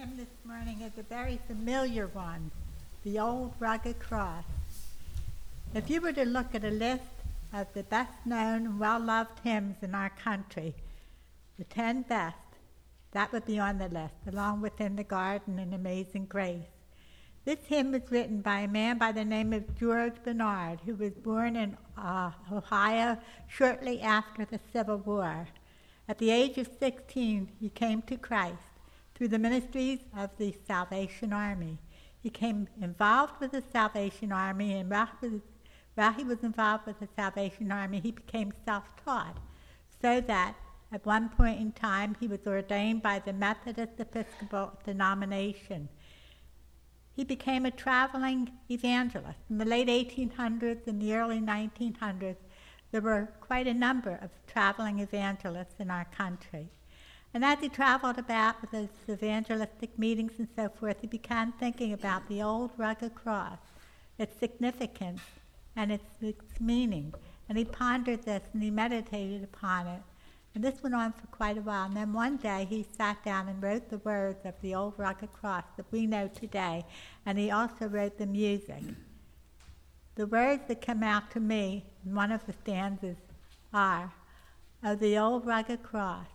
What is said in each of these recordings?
hymn this morning is a very familiar one the old rugged cross. If you were to look at a list of the best known and well loved hymns in our country, the 10 best, that would be on the list, along with In the Garden and Amazing Grace. This hymn was written by a man by the name of George Bennard, who was born in uh, Ohio shortly after the Civil War. At the age of 16, he came to Christ through the ministries of the Salvation Army. He became involved with the Salvation Army, and while he was, while he was involved with the Salvation Army, he became self taught, so that at one point in time he was ordained by the Methodist Episcopal denomination. He became a traveling evangelist. In the late 1800s and the early 1900s, there were quite a number of traveling evangelists in our country. And as he traveled about with his evangelistic meetings and so forth, he began thinking about the old rugged cross, its significance, and its, its meaning. And he pondered this and he meditated upon it. And this went on for quite a while. And then one day he sat down and wrote the words of the old rugged cross that we know today. And he also wrote the music. The words that come out to me in one of the stanzas are, of the old rugged cross,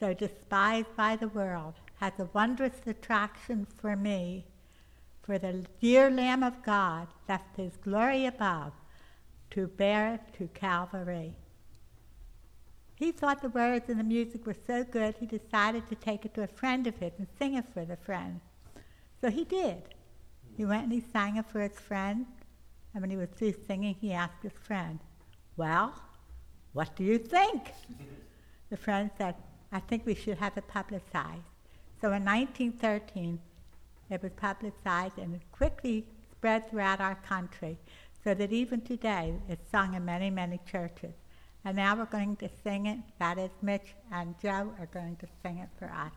so despised by the world, has a wondrous attraction for me, for the dear Lamb of God left his glory above to bear it to Calvary. He thought the words and the music were so good, he decided to take it to a friend of his and sing it for the friend. So he did. He went and he sang it for his friend, and when he was through singing, he asked his friend, Well, what do you think? the friend said, I think we should have it publicized. So in 1913, it was publicized and it quickly spread throughout our country so that even today it's sung in many, many churches. And now we're going to sing it. That is Mitch and Joe are going to sing it for us.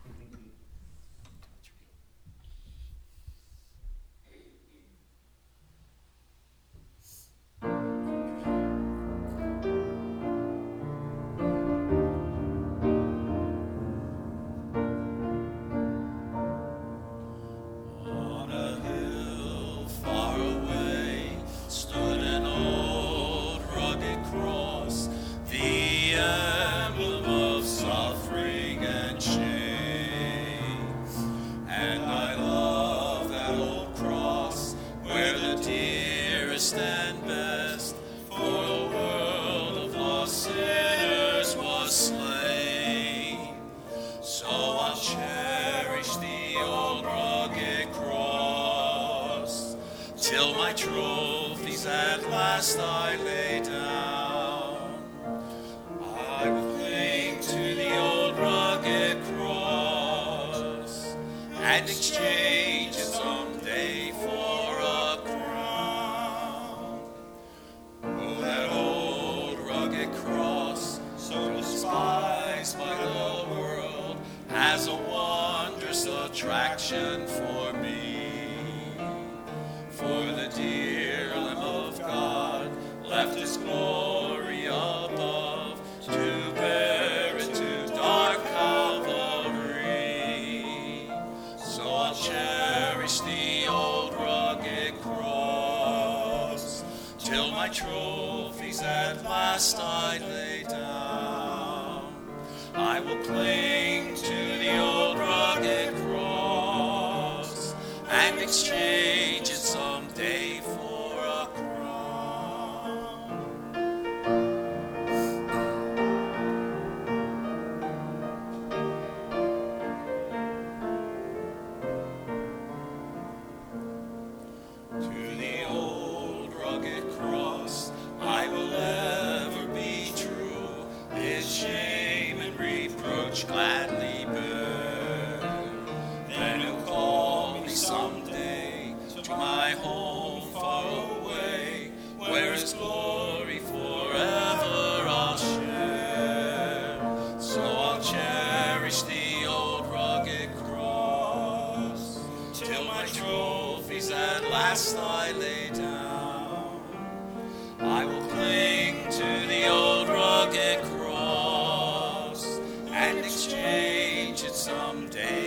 and best, for a world of lost sinners was slain. So I'll cherish the old rugged cross till my trophies at last I lay down. attraction for me. For the dear Lamb of God left his glory above to bear it to dark Calvary. So I'll cherish the old rugged cross till my trophies at last I lay down. I will cling gladly bear. Then he'll call me someday to my home far away, where its glory forever I'll share. So I'll cherish the old rugged cross till my trophies at last I lay down. I will. exchange it someday.